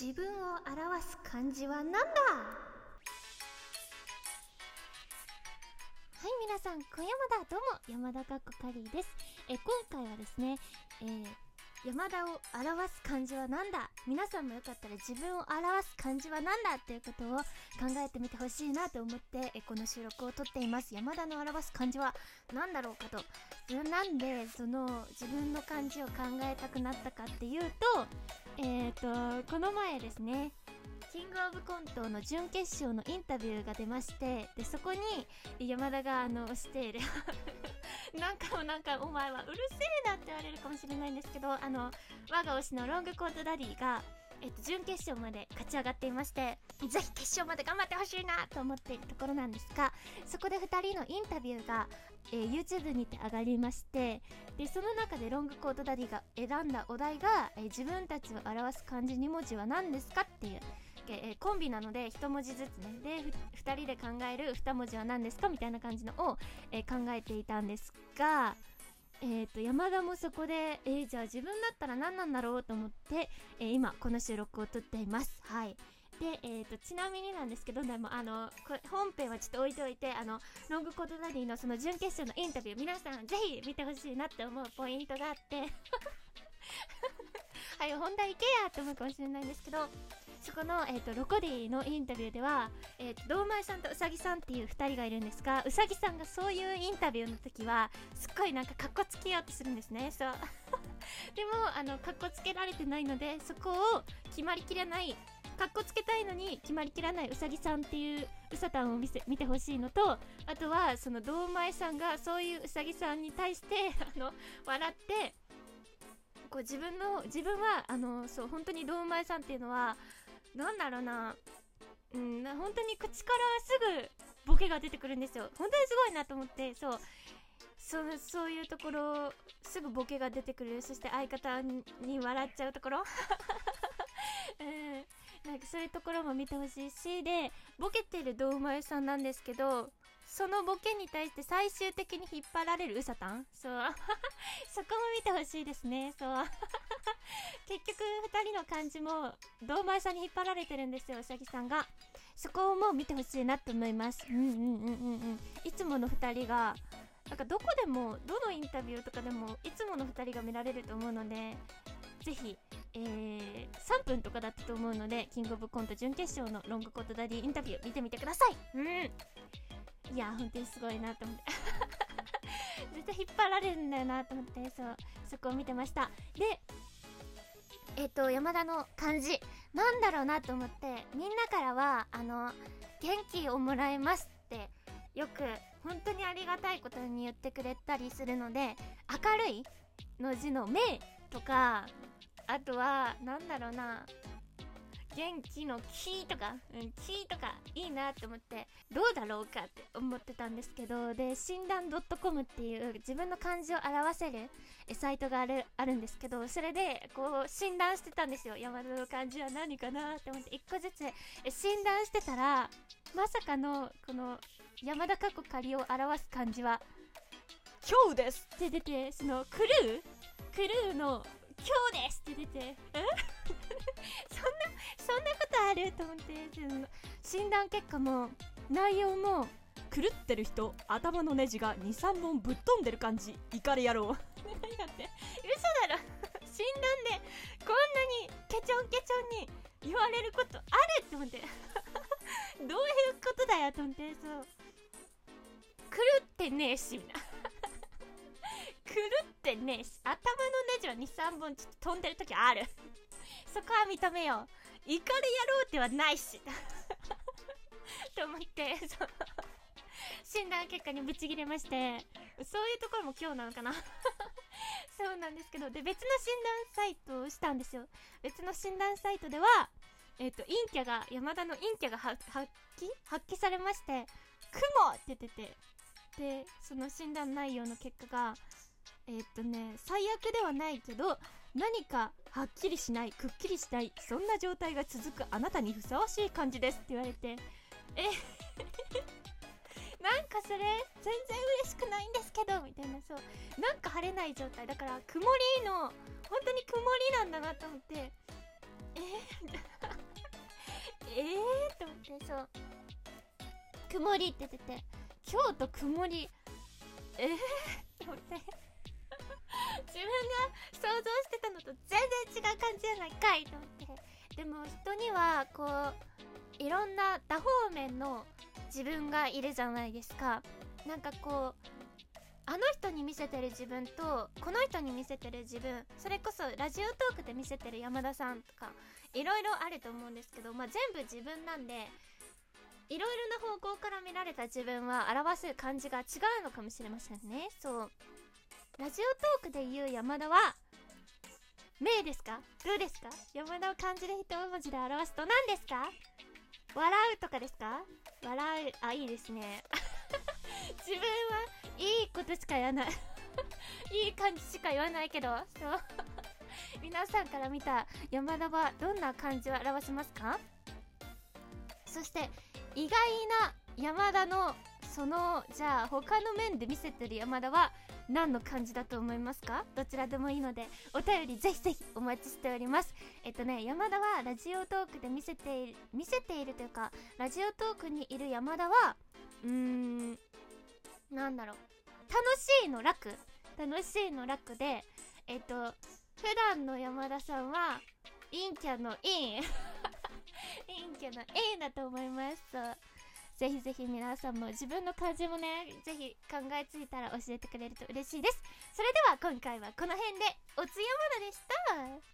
自分を表す漢字は何だ？はい皆さん小山田どうも山田かっこかりです。え今回はですね、えー山田を表す漢字は何だ？皆さんもよかったら自分を表す漢字は何だっていうことを考えてみてほしいなと思ってこの収録を撮っています。山田の表す漢字は何だろうかと。なんでその自分の漢字を考えたくなったかっていうとえっ、ー、とこの前ですねキングオブコントの準決勝のインタビューが出ましてでそこに山田があのしている。なんかもなんかお前はうるせえなって言われるかもしれないんですけどあの我が推しのロングコートダディがえっと、準決勝まで勝ち上がっていましてぜひ決勝まで頑張ってほしいなと思っているところなんですがそこで2人のインタビューが、えー、YouTube にて上がりましてでその中でロングコートダディが選んだお題が、えー、自分たちを表す漢字2文字は何ですかっていうえー、コンビなので1文字ずつね。で2人で考える2文字は何ですかみたいな感じのを、えー、考えていたんですが、えーと、山田もそこで、えー、じゃあ自分だったら何なんだろうと思って、えー、今この収録を撮っています。はい。で、えーと、ちなみになんですけどでもあの本編はちょっと置いておいてあのロングコートダディのその準決勝のインタビュー皆さんぜひ見てほしいなって思うポイントがあって。はい本題行けやって思うかもしれないんですけどそこの、えーと、ロコディのインタビューでは、えーと、堂前さんとうさぎさんっていう2人がいるんですがうさぎさんがそういうインタビューの時はすっごいなんかかっこつけようとするんですね。そう。でもあのかっこつけられてないのでそこを決まりきれないかっこつけたいのに決まりきらないうさぎさんっていううさたんを見せ見てほしいのとあとはその堂前さんがそういううさぎさんに対して あの笑ってこう自分の自分はあのそう本当に堂前さんっていうのはなんだろうな、うん、本当に口からすぐボケが出てくるんですよ。本当にすごいなと思って、そう。そそういうところ、すぐボケが出てくる。そして相方に笑っちゃうところ。うん、なんかそういうところも見てほしいし、で、ボケてる堂前さんなんですけど、そのボケに対して最終的に引っ張られるうさたんそう。そこも見てほしいですね。そう。結局2人の感じも堂前さんに引っ張られてるんですようさぎさんが。そこをもう見てほしいなって思います。うんうんうんうんうん。いつもの2人がなんかどこでもどのインタビューとかでもいつもの2人が見られると思うのでぜひ、えー、3分とかだったと思うのでキングオブコント準決勝のロングコートダディインタビュー見てみてください。うん。いや本当にすごいなと思って。絶対引っ張られるんだよなと思ってそうそこを見てました。でえっ、と、山田の漢字、なんだろうなと思って、みんなからは、あの、元気をもらえますって、よく、本当にありがたいことに言ってくれたりするので、明るいの字の目とか、あとは、なんだろうな、元気の木とか、うん、木とかいいなって思って、どうだろうかって思ってたんですけど、で、診断 .com っていう自分の漢字を表せるサイトがある、あるんですけど、それで、こう、診断してたんですよ。山田の漢字は何かなって思って、一個ずつ診断してたら、まさかの、この、山田過去仮を表す漢字は、今日です。って出て、その、クルー？クルーの今日ですって出て、え？あると思って、診断結果も、内容も、狂ってる人、頭のネジが2、3本ぶっ飛んでる感じ、怒り野郎。何やって、嘘だろ診断で、こんなにケチョンケチョンに言われることあるって思って。どういうことだよと思って、そう。狂ってねえし、みたいな。狂ってねえし、頭のネジは2、3本ちょっと飛んでる時ある。そこは認めよう。怒り野郎ではないし。と思って、そう。診断結果にブチギレまして、そういうところも今日なのかな そうなんですけど、で、別の診断サイトをしたんですよ。別の診断サイトでは、えっ、ー、と、陰キャが、山田の陰キャが発揮発揮されまして、雲って言ってて、で、その診断内容の結果が、えー、っとね、最悪ではないけど、何かはっきりしない、くっきりしたい、そんな状態が続くあなたにふさわしい感じですって言われて、えなんかそれ、全然嬉しくないんですけど、みたいな、そう。なんか晴れない状態。だから、曇りの、本当に曇りなんだなと思って、え えー、でそう曇りって出てて京都曇りえー、って思って自分が想像してたのと全然違う感じじゃないかいと思ってでも人にはこういろんな多方面の自分がいるじゃないですか。なんかこうあの人に見せてる自分とこの人に見せてる自分それこそラジオトークで見せてる山田さんとかいろいろあると思うんですけど、まあ、全部自分なんでいろいろな方向から見られた自分は表す感じが違うのかもしれませんね。そう。ラジオトークで言う山田は目ですか？どうですか？山田を漢字で一文字で表すと何ですか？笑うとかですか？笑うあいいですね。自分はいいことしか言わない。いい感じしか言わないけど。そう。皆さんから見た山田はどんな感じを表しますか？そして意外な山田のそのじゃあ他の面で見せてる山田は何の感じだと思いますか？どちらでもいいのでお便りぜひぜひお待ちしております。えっとね山田はラジオトークで見せている見せているというかラジオトークにいる山田はうーんなんだろう。楽しいの楽。楽しいの楽でえっと普段の山田さんは陰キャの陰。陰キャの陰だと思います。そう。ぜひぜひ皆さんも自分の漢字もねぜひ考えついたら教えてくれると嬉しいです。それでは今回はこの辺でおつやまだでした。